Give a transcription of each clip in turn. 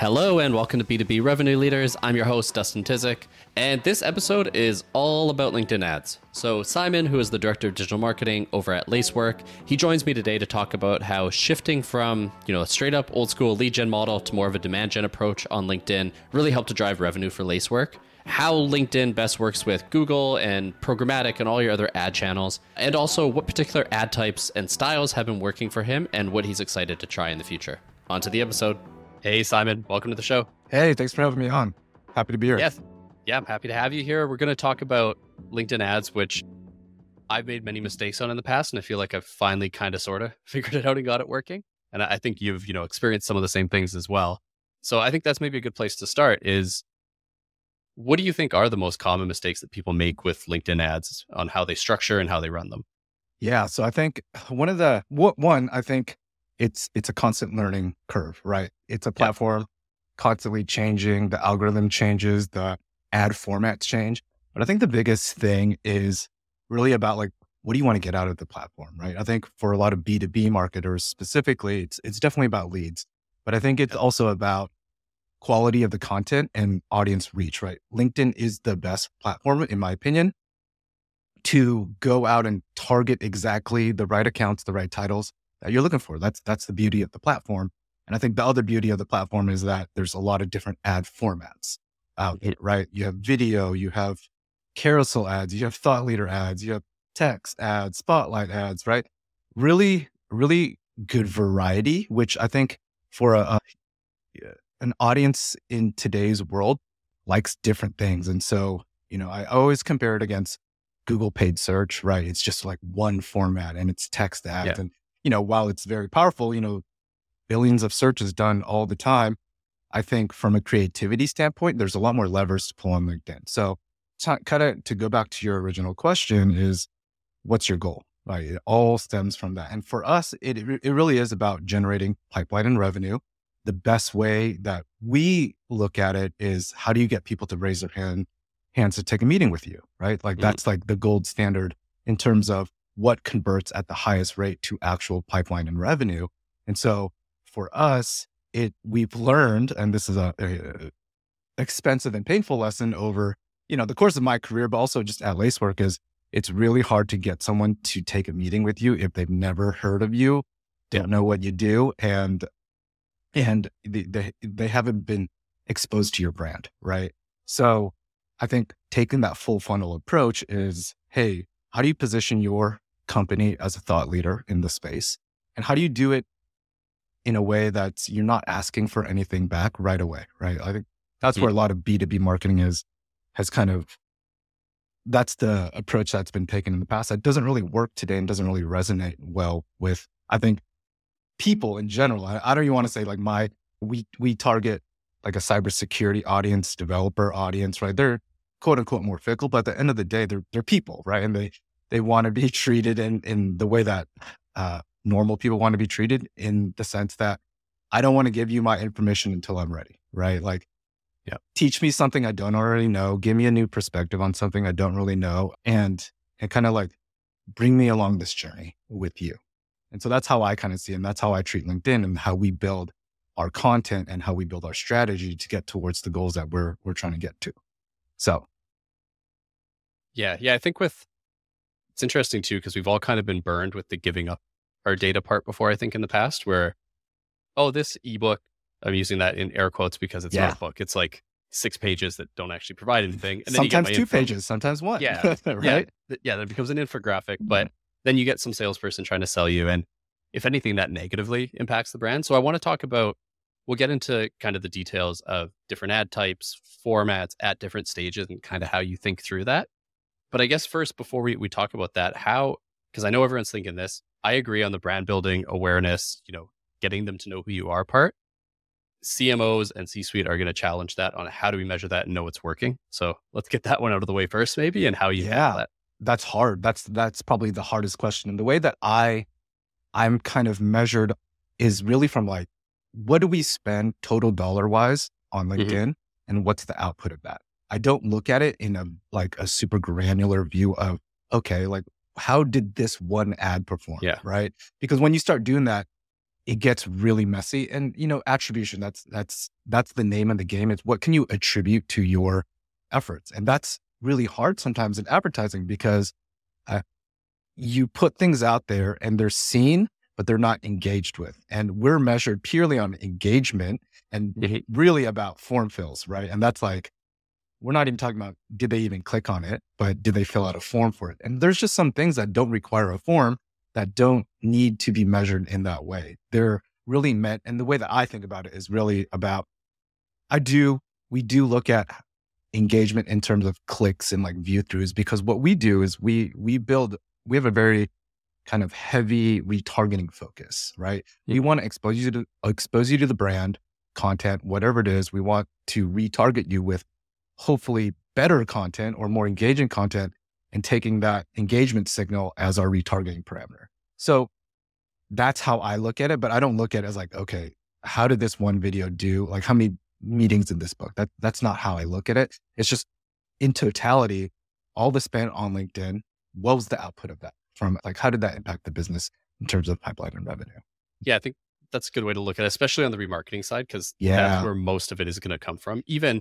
Hello and welcome to B2B Revenue Leaders. I'm your host, Dustin Tysick, and this episode is all about LinkedIn ads. So, Simon, who is the Director of Digital Marketing over at Lacework, he joins me today to talk about how shifting from, you know, a straight up old school lead gen model to more of a demand gen approach on LinkedIn really helped to drive revenue for Lacework how LinkedIn best works with Google and programmatic and all your other ad channels, and also what particular ad types and styles have been working for him and what he's excited to try in the future. On to the episode. Hey, Simon, welcome to the show. Hey, thanks for having me on. Happy to be here. Yes. Yeah, I'm happy to have you here. We're going to talk about LinkedIn ads, which I've made many mistakes on in the past, and I feel like I've finally kind of sort of figured it out and got it working. And I think you've, you know, experienced some of the same things as well. So I think that's maybe a good place to start is what do you think are the most common mistakes that people make with LinkedIn ads on how they structure and how they run them? Yeah, so I think one of the one I think it's it's a constant learning curve, right? It's a platform constantly changing, the algorithm changes, the ad formats change. But I think the biggest thing is really about like what do you want to get out of the platform, right? I think for a lot of B2B marketers specifically, it's it's definitely about leads. But I think it's also about quality of the content and audience reach, right? LinkedIn is the best platform, in my opinion, to go out and target exactly the right accounts, the right titles that you're looking for. That's that's the beauty of the platform. And I think the other beauty of the platform is that there's a lot of different ad formats out, right? You have video, you have carousel ads, you have thought leader ads, you have text ads, spotlight ads, right? Really, really good variety, which I think for a, a an audience in today's world likes different things. And so, you know, I always compare it against Google paid search, right? It's just like one format and it's text ads. Yeah. And you know, while it's very powerful, you know, billions of searches done all the time. I think from a creativity standpoint, there's a lot more levers to pull on LinkedIn. So, t- kind of to go back to your original question is what's your goal? Right. It all stems from that. And for us, it, it really is about generating pipeline and revenue. The best way that we look at it is how do you get people to raise their hand, hands to take a meeting with you? Right. Like mm-hmm. that's like the gold standard in terms of what converts at the highest rate to actual pipeline and revenue. And so for us, it we've learned, and this is a, a expensive and painful lesson over, you know, the course of my career, but also just at Lacework is it's really hard to get someone to take a meeting with you if they've never heard of you, don't know what you do, and and they, they, they haven't been exposed to your brand, right? So I think taking that full funnel approach is, hey, how do you position your company as a thought leader in the space? And how do you do it in a way that you're not asking for anything back right away? Right. I think that's mm. where a lot of B2B marketing is, has kind of, that's the approach that's been taken in the past. That doesn't really work today and doesn't really resonate well with, I think, people in general. I, I don't even want to say like my, we, we target like a cybersecurity audience, developer audience, right? They're quote unquote more fickle, but at the end of the day, they're, they're people, right? And they, they want to be treated in, in the way that uh, normal people want to be treated in the sense that I don't want to give you my information until I'm ready, right? Like, yeah, teach me something I don't already know. Give me a new perspective on something I don't really know and, and kind of like bring me along this journey with you. And so that's how I kind of see it. And that's how I treat LinkedIn and how we build our content and how we build our strategy to get towards the goals that we're, we're trying to get to. So. Yeah. Yeah. I think with it's interesting too, because we've all kind of been burned with the giving up our data part before, I think, in the past, where, oh, this ebook, I'm using that in air quotes because it's yeah. not a book. It's like six pages that don't actually provide anything. And then sometimes two info. pages, sometimes one. Yeah. right. Yeah. yeah. That becomes an infographic, but mm-hmm. then you get some salesperson trying to sell you. And if anything, that negatively impacts the brand. So I want to talk about, we'll get into kind of the details of different ad types, formats at different stages and kind of how you think through that. But I guess first, before we, we talk about that, how, because I know everyone's thinking this, I agree on the brand building, awareness, you know, getting them to know who you are part. CMOs and C suite are going to challenge that on how do we measure that and know it's working. So let's get that one out of the way first, maybe, and how you yeah, that. That's hard. That's that's probably the hardest question. And the way that I I'm kind of measured is really from like, what do we spend total dollar wise on mm-hmm. LinkedIn mm-hmm. and what's the output of that? I don't look at it in a like a super granular view of okay, like how did this one ad perform? Yeah. Right. Because when you start doing that, it gets really messy. And you know, attribution that's that's that's the name of the game. It's what can you attribute to your efforts, and that's really hard sometimes in advertising because uh, you put things out there and they're seen, but they're not engaged with. And we're measured purely on engagement and Mhm. really about form fills, right? And that's like, we're not even talking about did they even click on it, but did they fill out a form for it? And there's just some things that don't require a form that don't need to be measured in that way. They're really meant, and the way that I think about it is really about, I do, we do look at engagement in terms of clicks and like view throughs because what we do is we we build we have a very kind of heavy retargeting focus right we want to expose you to expose you to the brand content whatever it is we want to retarget you with hopefully better content or more engaging content and taking that engagement signal as our retargeting parameter. So that's how i look at it but i don't look at it as like okay how did this one video do? Like how many meetings in this book? That that's not how i look at it. It's just in totality all the spend on linkedin what was the output of that from like how did that impact the business in terms of pipeline and revenue? Yeah, I think that's a good way to look at it, especially on the remarketing side, because Yeah. that's where most of it is going to come from. Even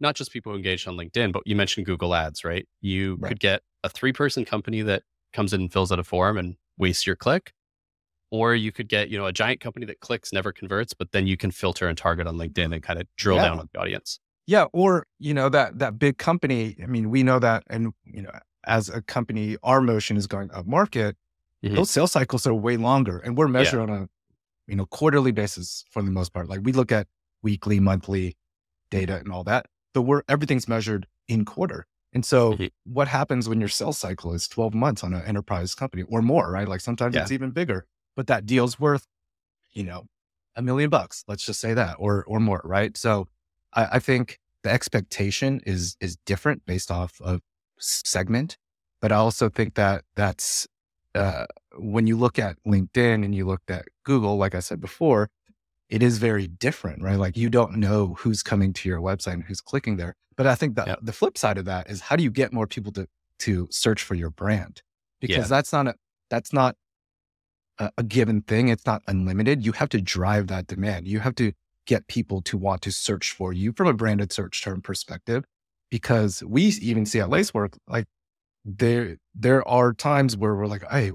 not just people who engaged on LinkedIn, but you mentioned Google Ads, right? You Right. could get a three person company that comes in and fills out a form and wastes your click. Or you could get, you know, a giant company that clicks, never converts, but then you can filter and target on LinkedIn and kind of drill Yeah. down on the audience. Yeah, or you know that that big company. I mean, we know that, and you know, as a company, our motion is going up market. Mhm. Those sales cycles are way longer, and we're measured on a you know quarterly basis for the most part. Like we look at weekly, monthly data and all that, but we're everything's measured in quarter. And so, Mhm. what happens when your sales cycle is twelve months on an enterprise company or more? Right? Like sometimes Yeah. it's even bigger, but that deal's worth you know a million bucks. Let's just say that, or or more. Right? So. I, I think the expectation is is different based off of segment, but I also think that that's uh, when you look at LinkedIn and you looked at Google, like I said before, it is very different, right? Like you don't know who's coming to your website and who's clicking there. But I think that the flip side of that is how do you get more people to to search for your brand? Because Yeah. that's not a that's not a, a given thing. It's not unlimited. You have to drive that demand. You have to get people to want to search for you from a branded search term perspective. Because we even see at Lacework, like there there are times where we're like, hey,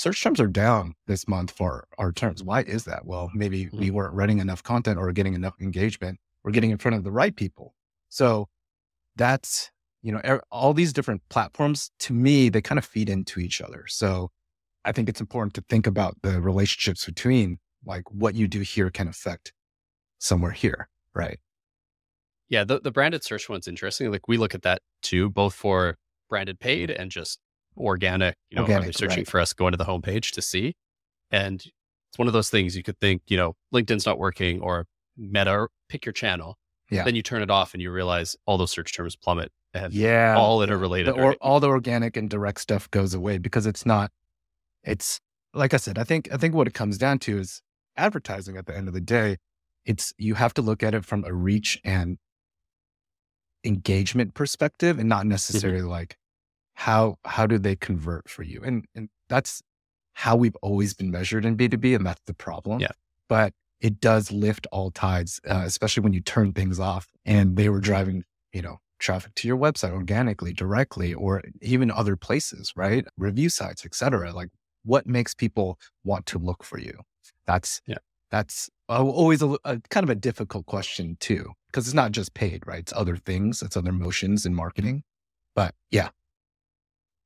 search terms are down this month for our terms. Why is that? Well, maybe we mm. weren't writing enough content or getting enough engagement. We're getting in front of the right people. So that's you know all these different platforms to me they kind of feed into each other. So I think it's important to think about the relationships between like what you do here can affect somewhere here, right? Yeah, the, the branded search one's interesting. Like we look at that too, both for branded paid and just organic. You know, are they Organic, searching right. for us going to the homepage to see? And it's one of those things you could think, you know, LinkedIn's not working or Meta, or pick your channel. Yeah. Then you turn it off and you realize all those search terms plummet and Yeah, all interrelated. the, or right? all the organic and direct stuff goes away because it's not it's like i said i think i think what it comes down to is advertising at the end of the day it's you have to look at it from a reach and engagement perspective and Mm-hmm. not necessarily like how how do they convert for you? And and that's how we've always been measured in b2b and that's the problem. Yeah. but it does lift all tides uh, especially when you turn things off and they were driving you know traffic to your website organically directly or even other places right? Review sites etc like what makes people want to look for you? That's Yeah. that's always a, a kind of a difficult question too because it's not just paid right? It's other things it's other motions in marketing. But yeah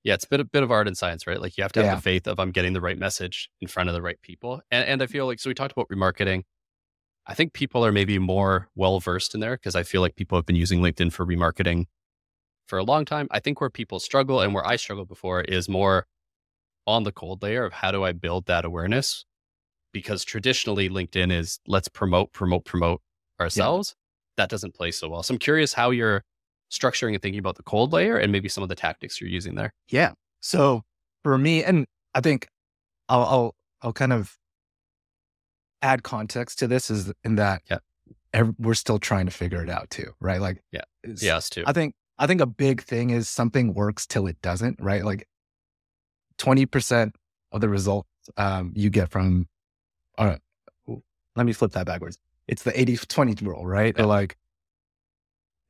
Yeah, it's a bit, a bit of art and science, right? Like you have to have Yeah. the faith of I'm getting the right message in front of the right people. And, and I feel like, so we talked about remarketing. I think people are maybe more well versed in there because I feel like people have been using LinkedIn for remarketing for a long time. I think where people struggle and where I struggled before is more on the cold layer of how do I build that awareness? Because traditionally LinkedIn is let's promote, promote, promote ourselves. That doesn't play so well. So I'm curious how you're structuring and thinking about the cold layer and maybe some of the tactics you're using there. yeah so for me and i think i'll i'll, I'll kind of add context to this is in that Yeah. ev- we're still trying to figure it out too right like Yeah. Yeah, us too. I think I think a big thing is something works till it doesn't, right? Like twenty percent of the results um, you get from uh, let me flip that backwards. It's the 80 20 rule, right? Yeah. Like,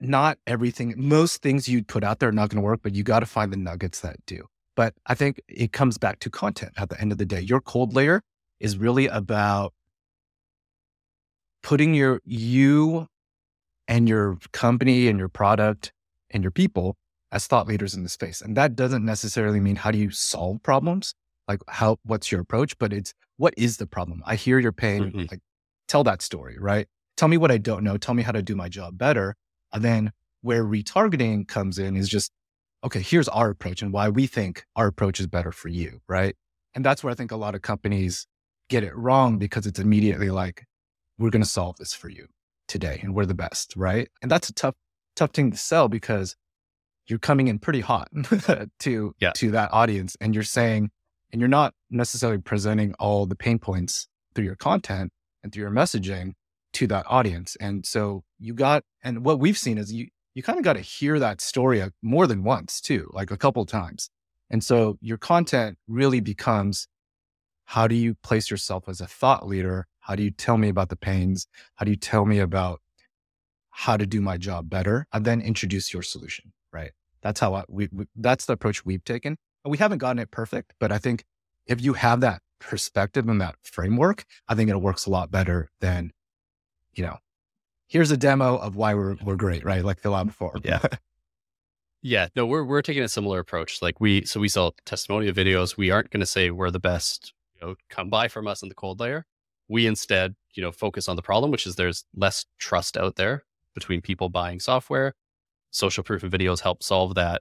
not everything, most things you put out there are not going to work, but you got to find the nuggets that do. But I think it comes back to content at the end of the day. Your cold layer is really about putting your, you and your company and your product and your people as thought leaders in the space. And that doesn't necessarily mean how do you solve problems? Like how, what's your approach? But it's what is the problem? I hear your pain. Mhm. Like tell that story, right? Tell me what I don't know. Tell me how to do my job better. And then where retargeting comes in is just, okay, here's our approach and why we think our approach is better for you, right? And that's where I think a lot of companies get it wrong because it's immediately like, we're going to solve this for you today and we're the best, right? And that's a tough, tough thing to sell because you're coming in pretty hot to, Yeah. to that audience and you're saying, and you're not necessarily presenting all the pain points through your content and through your messaging to that audience. And so you got, and what we've seen is you, you kind of got to hear that story uh, more than once too, like a couple times. And so your content really becomes how do you place yourself as a thought leader? How do you tell me about the pains? How do you tell me about how to do my job better? And then introduce your solution, right? That's how I, we, we, that's the approach we've taken. And we haven't gotten it perfect, but I think if you have that perspective and that framework, I think it works a lot better than, you know, here's a demo of why we're, we're great, right? Like fill out mm-hmm. before. Yeah. Yeah, no, we're we're taking a similar approach. Like we so we sell testimonial videos. We aren't going to say we're the best. You know, come buy from us in the cold layer. We instead, you know, focus on the problem, which is there's less trust out there between people buying software. Social proof of videos help solve that.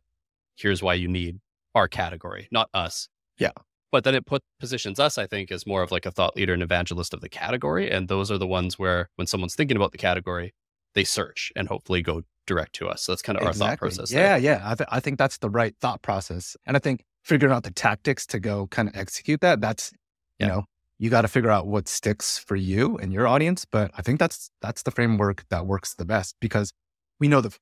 Here's why you need our category, not us. Yeah. But then it put positions us, I think, as more of like a thought leader and evangelist of the category. And those are the ones where when someone's thinking about the category, they search and hopefully go direct to us. So that's kind of our thought process. there. Yeah, yeah. I, th- I think that's the right thought process. And I think figuring out the tactics to go kind of execute that, that's, you Yeah. know, you got to figure out what sticks for you and your audience. But I think that's, that's the framework that works the best because we know the,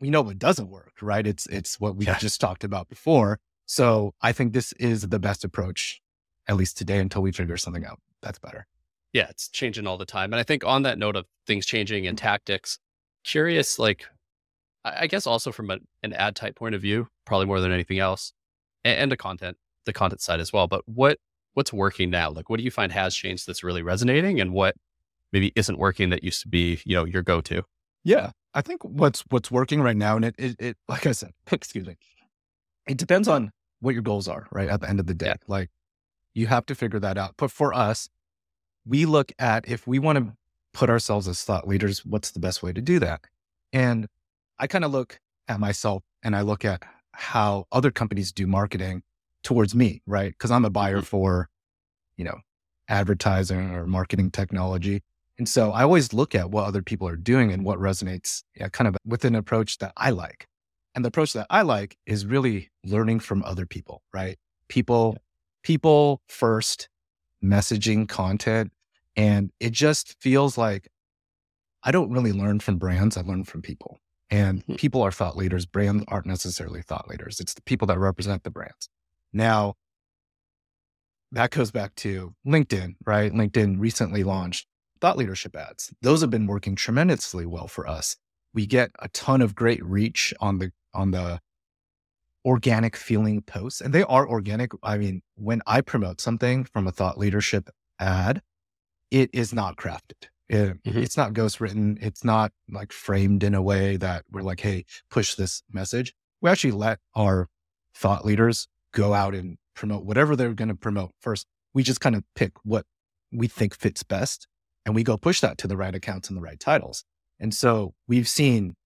we know what doesn't work, right? It's, it's what we Yeah. just talked about before. So I think this is the best approach, at least today, until we figure something out that's better. yeah, it's changing all the time. And I think on that note of things changing and mm-hmm. tactics, curious, like, I I guess also from a, an ad type point of view, probably more than anything else, and, and the content, the content side as well. But what what's working now? Like, what do you find has changed that's really resonating, and what maybe isn't working that used to be, you know, your go to? Yeah, I think what's what's working right now, and it, it, it like I said, excuse me, it depends on what your goals are. Right at the end of the day, Yeah. like you have to figure that out. But for us, we look at if we want to put ourselves as thought leaders, what's the best way to do that? And I kind of look at myself and I look at how other companies do marketing towards me, right? Because I'm a buyer Mhm. for, you know, advertising or marketing technology. And so I always look at what other people are doing and what resonates yeah, kind of with an approach that I like. And the approach that I like is really learning from other people, right? People, people first messaging content. And it just feels like I don't really learn from brands. I learn from people. And Mhm. people are thought leaders. Brands aren't necessarily thought leaders. It's the people that represent the brands. Now, that goes back to LinkedIn, right? LinkedIn recently launched thought leadership ads. Those have been working tremendously well for us. We get a ton of great reach on the on the organic feeling posts and they are organic. I mean, when I promote something from a thought leadership ad, it is not crafted. It- Mhm. It's not ghost written. It's not like framed in a way that we're like, hey, push this message. We actually let our thought leaders go out and promote whatever they're going to promote first. We just kind of pick what we think fits best and we go push that to the right accounts and the right titles. And so we've seen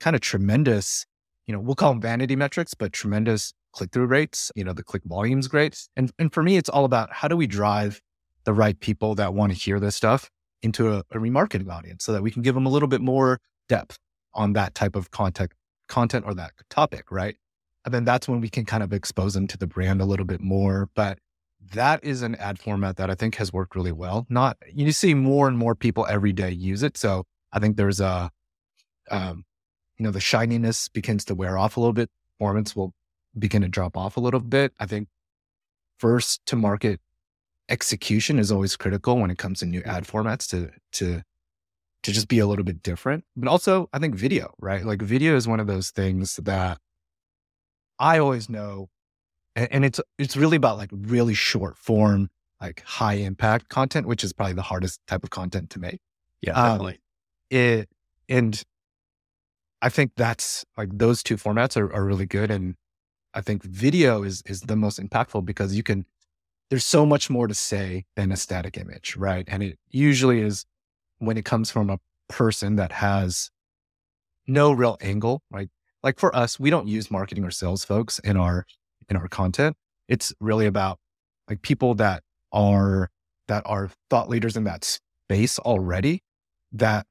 kind of tremendous, you know, we'll call them vanity metrics, but tremendous click through rates. You know, the click volume's great. And, and for me, it's all about how do we drive the right people that want to hear this stuff into a, a remarketing audience so that we can give them a little bit more depth on that type of content, content or that topic, right? And then that's when we can kind of expose them to the brand a little bit more. But that is an ad format that I think has worked really well. Not you see more and more people every day use it. So I think there's a, um, you know, the shininess begins to wear off a little bit. Performance will begin to drop off a little bit. I think first to market execution is always critical when it comes to new ad formats to to to just be a little bit different. But also, I think video, right? Like video is one of those things that I always know, and, and it's it's really about like really short form, like high impact content, which is probably the hardest type of content to make. Yeah, Um, definitely. It and I think that's like those two formats are, are really good. And I think video is is the most impactful because you can there's so much more to say than a static image, right? And it usually is when it comes from a person that has no real angle, right? Like for us, we don't use marketing or sales folks in our in our content. It's really about like people that are that are thought leaders in that space already that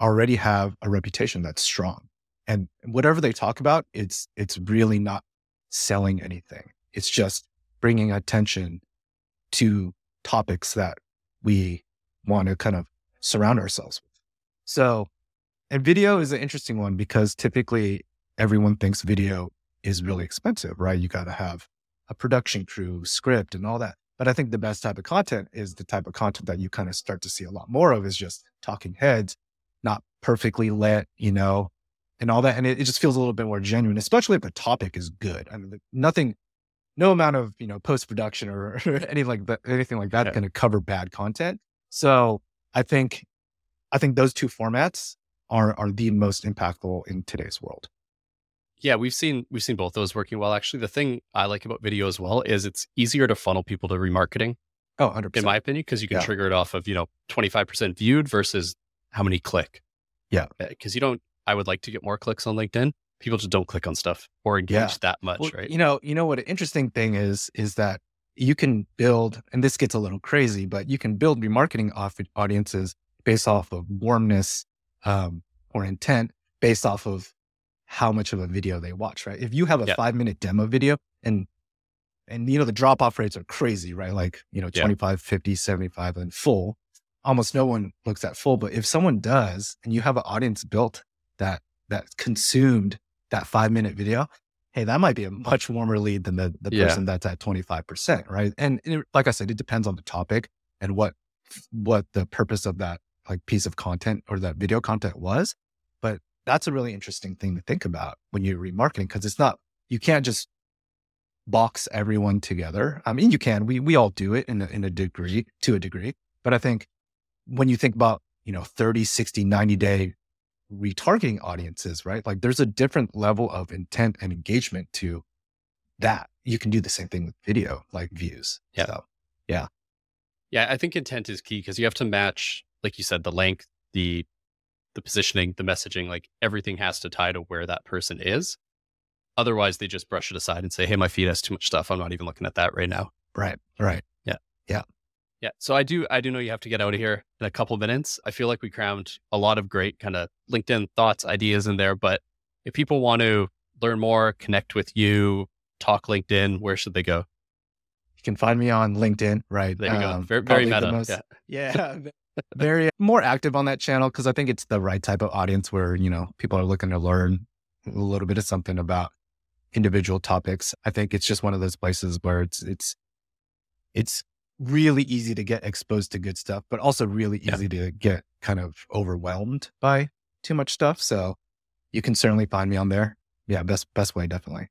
already have a reputation that's strong. And whatever they talk about, it's it's really not selling anything. It's just bringing attention to topics that we want to kind of surround ourselves with. So, and video is an interesting one because typically everyone thinks video is really expensive, right? You got to have a production crew, script, and all that. But I think the best type of content is the type of content that you kind of start to see a lot more of is just talking heads, not perfectly lit, you know, and all that. And it, it just feels a little bit more genuine, especially if the topic is good. I mean, nothing, no amount of, you know, post production or, or anything like that, anything like that Yeah. going to cover bad content. So I think, I think those two formats are, are the most impactful in today's world. Yeah, we've seen we've seen both those working well. Actually, the thing I like about video as well is it's easier to funnel people to remarketing, Oh, 100%. in my opinion, because you can Yeah. trigger it off of you know twenty five percent viewed versus how many click. Yeah. because you don't. I would like to get more clicks on LinkedIn. People just don't click on stuff or engage Yeah. that much, Well, right? You know, you know what an interesting thing is is that you can build, and this gets a little crazy, but you can build remarketing off audiences based off of warmness um, or intent, based off of how much of a video they watch. Right? If you have a Yeah. five minute demo video, and and you know the drop off rates are crazy, right? Like you know Yeah. 25, 50, 75, and full. Almost no one looks at full, but if someone does, and you have an audience built that that consumed that five minute video, hey, that might be a much warmer lead than the, the Yeah. person that's at 25%, right? And it, like I said, it depends on the topic and what what the purpose of that like piece of content or that video content was. But that's a really interesting thing to think about when you're remarketing because it's not you can't just box everyone together. I mean, you can. We we all do it in a, in a degree to a degree, but I think when you think about, you know, 30, 60, 90 day retargeting audiences, right? Like there's a different level of intent and engagement to that. You can do the same thing with video, like views. Yeah. So, Yeah, I think intent is key because you have to match, like you said, the length, the the positioning, the messaging, like everything has to tie to where that person is. Otherwise, they just brush it aside and say, "Hey, my feed has too much stuff. I'm not even looking at that right now." right. Right. Yeah. Yeah. So I do I do know you have to get out of here in a couple minutes. I feel like we crammed a lot of great kind of LinkedIn thoughts, ideas in there. But if people want to learn more, connect with you, talk LinkedIn, where should they go? You can find me on LinkedIn, right? There you go. Um, Very, very meta. most- yeah. Yeah. very more active on that channel because I think it's the right type of audience where, you know, people are looking to learn a little bit of something about individual topics. I think it's just one of those places where it's it's it's really easy to get exposed to good stuff, but also really Yeah. easy to get kind of overwhelmed by too much stuff. So you can certainly find me on there. Yeah, best best way, definitely.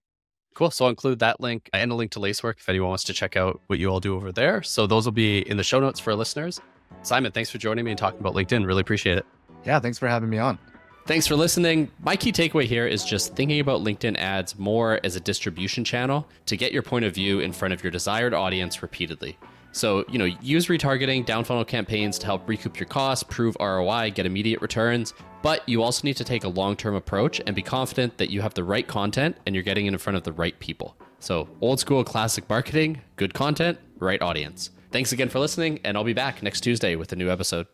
Cool. So I'll include that link and a link to Lacework if anyone wants to check out what you all do over there. So those will be in the show notes for listeners. Simon, thanks for joining me and talking about LinkedIn. Really appreciate it. Yeah, thanks for having me on. Thanks for listening. My key takeaway here is just thinking about LinkedIn ads more as a distribution channel to get your point of view in front of your desired audience repeatedly. So, you know, use retargeting, down funnel campaigns to help recoup your costs, prove ROI, get immediate returns. But you also need to take a long term approach and be confident that you have the right content and you're getting it in front of the right people. So, old school classic marketing, good content, right audience. Thanks again for listening, and I'll be back next Tuesday with a new episode.